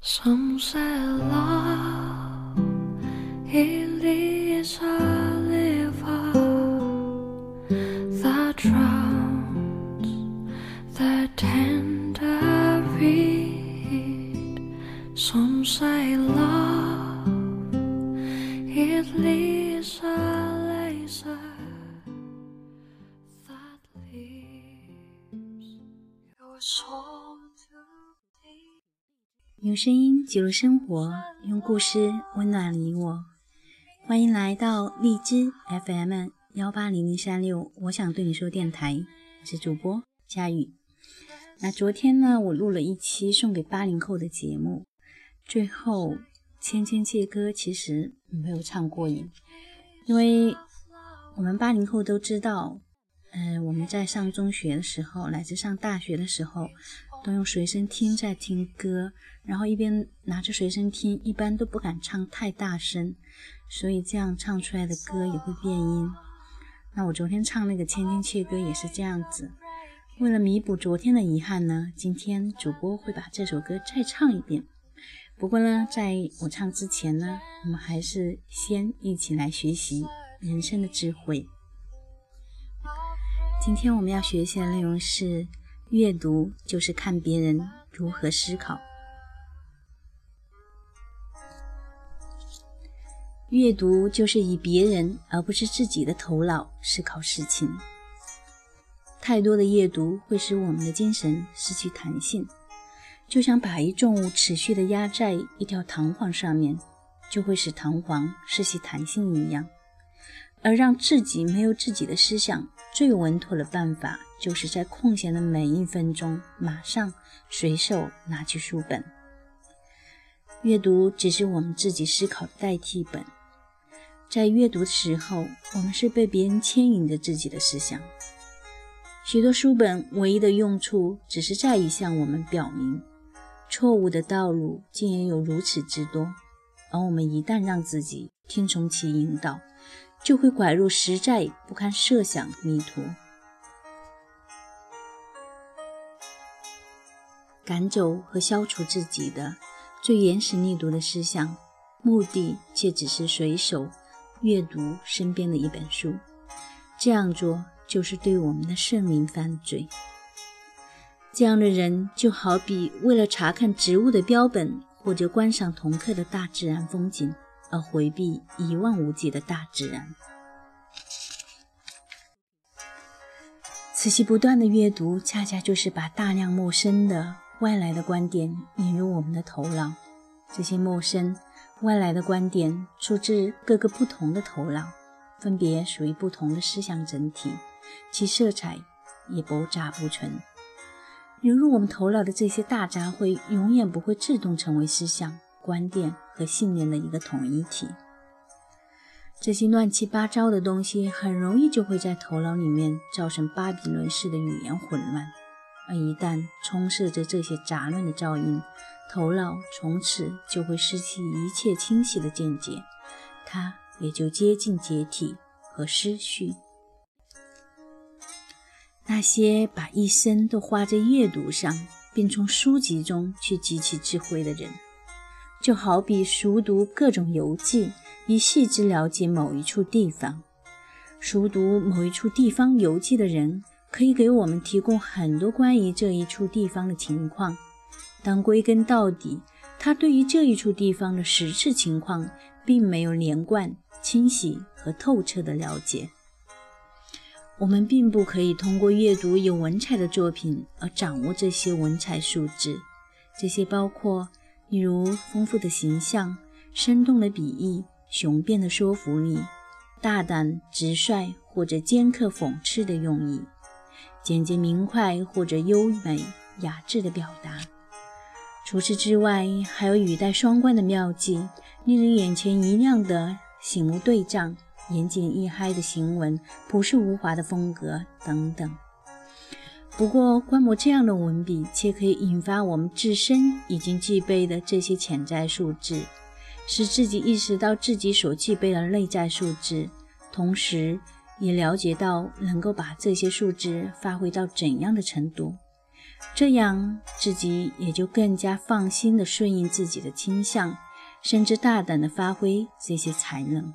Some say love is a river that drowns the tender reed. Some say love it is a laser that leaves your soul. 用声音记录生活，用故事温暖你我。欢迎来到荔枝 FM 幺八零零三六，我想对你说电台，我是主播佳宇。那昨天呢，我录了一期送给八零后的节目，最后《千千阙歌》其实没有唱过瘾，因为我们八零后都知道，嗯、我们在上中学的时候，乃至上大学的时候，都用随身听在听歌，然后一边拿着随身听，一般都不敢唱太大声，所以这样唱出来的歌也会变音。那我昨天唱那个《千千阙歌》也是这样子。为了弥补昨天的遗憾呢，今天主播会把这首歌再唱一遍。不过呢，在我唱之前呢，我们还是先一起来学习人生的智慧。今天我们要学习的内容是：阅读就是看别人如何思考。阅读就是以别人而不是自己的头脑思考事情。太多的阅读会使我们的精神失去弹性，就像把一重物持续地压在一条弹簧上面，就会使弹簧失去弹性一样。而让自己没有自己的思想，最稳妥的办法，就是在空闲的每一分钟，马上随手拿起书本。阅读只是我们自己思考的代替本，在阅读的时候，我们是被别人牵引着自己的思想。许多书本唯一的用处，只是在于向我们表明，错误的道路竟然有如此之多，而我们一旦让自己听从其引导，就会拐入实在不堪设想的迷途。赶走和消除自己的最原始逆毒的思想，目的却只是随手阅读身边的一本书。这样做就是对我们的圣灵犯罪。这样的人就好比为了查看植物的标本或者观赏同刻的大自然风景，而回避一望无际的大自然。持续不断的阅读，恰恰就是把大量陌生的外来的观点引入我们的头脑。这些陌生外来的观点出自各个不同的头脑，分别属于不同的思想整体，其色彩也不杂不纯。融入我们头脑的这些大杂烩，永远不会自动成为思想、观点和信念的一个统一体。这些乱七八糟的东西，很容易就会在头脑里面造成巴比伦式的语言混乱。而一旦充斥着这些杂乱的噪音，头脑从此就会失去一切清晰的见解，它也就接近解体和失序。那些把一生都花在阅读上，并从书籍中去汲取智慧的人，就好比熟读各种游记，以细致了解某一处地方。熟读某一处地方游记的人，可以给我们提供很多关于这一处地方的情况，但归根到底，他对于这一处地方的实质情况，并没有连贯、清晰和透彻的了解。我们并不可以通过阅读有文采的作品而掌握这些文采素质，这些包括例如丰富的形象、生动的比喻、雄辩的说服力、大胆直率或者尖刻讽刺的用意。简洁明快或者优美雅致的表达。除此之外，还有语带双关的妙计，令人眼前一亮的醒目对仗，言简意赅的行文，朴实无华的风格等等。不过，观摩这样的文笔，却可以引发我们自身已经具备的这些潜在素质，使自己意识到自己所具备的内在素质，同时。也了解到能够把这些素质发挥到怎样的程度，这样自己也就更加放心的顺应自己的倾向，甚至大胆的发挥这些才能。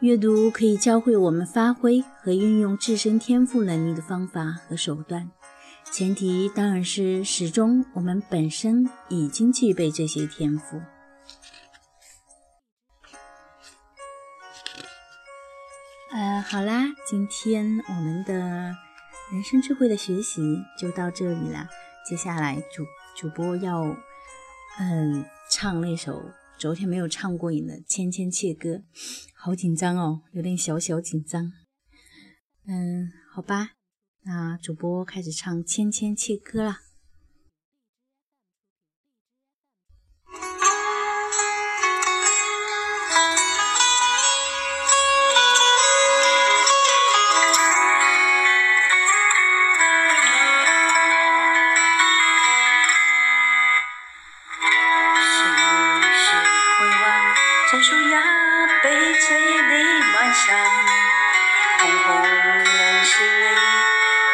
阅读可以教会我们发挥和运用自身天赋能力的方法和手段，前提当然是始终我们本身已经具备这些天赋。呃，好啦，今天我们的人生智慧的学习就到这里了。接下来主主播要嗯唱那首。昨天没有唱过瘾的《千千切歌》，好紧张哦，有点小小紧张。嗯，好吧，那主播开始唱《千千切歌》了。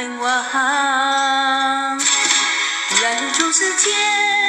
难忘？来日总是千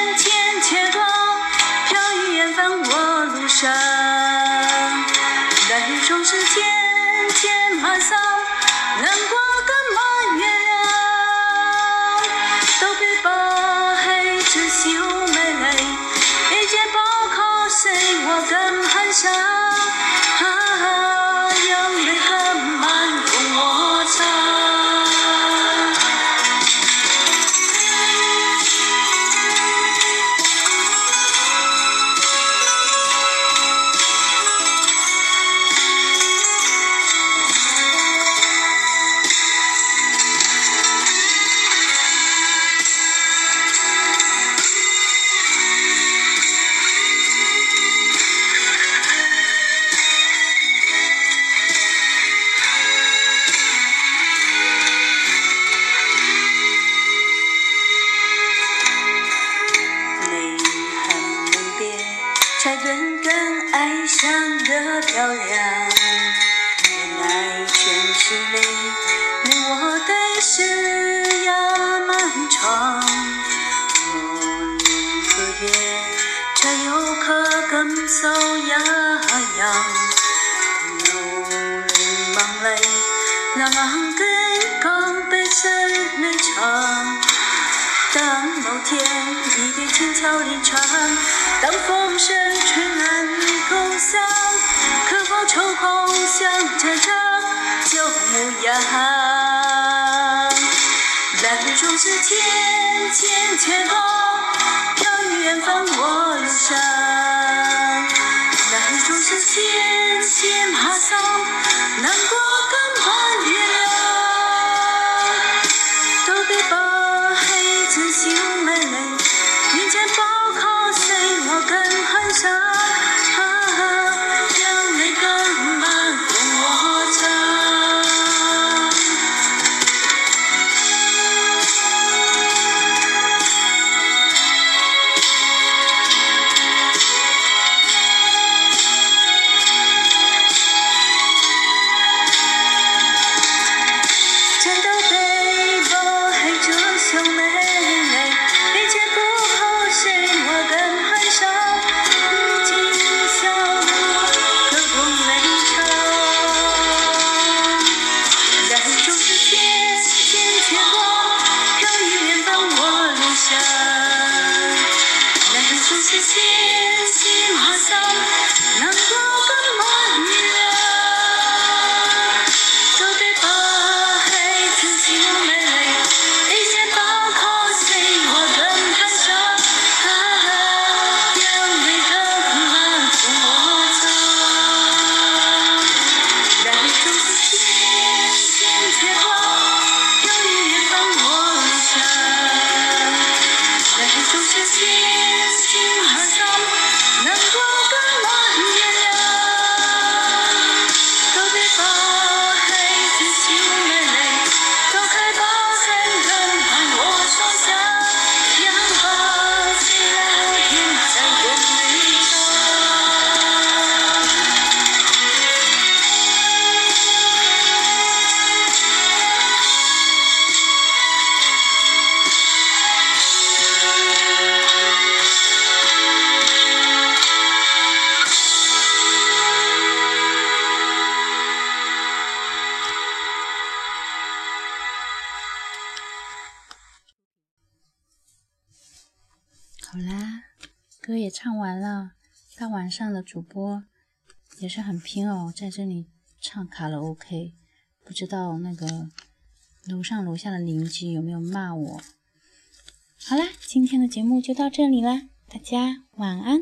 天一对轻巧连唱，当风声吹来故乡，可否抽空想着这旧模样？来日总是千千阙歌，飘于远方我路上。来日总是千千马桑，难过好啦，歌也唱完了，大晚上的主播也是很拼哦，在这里唱卡拉 OK，不知道那个楼上楼下的邻居有没有骂我？好啦，今天的节目就到这里啦，大家晚安。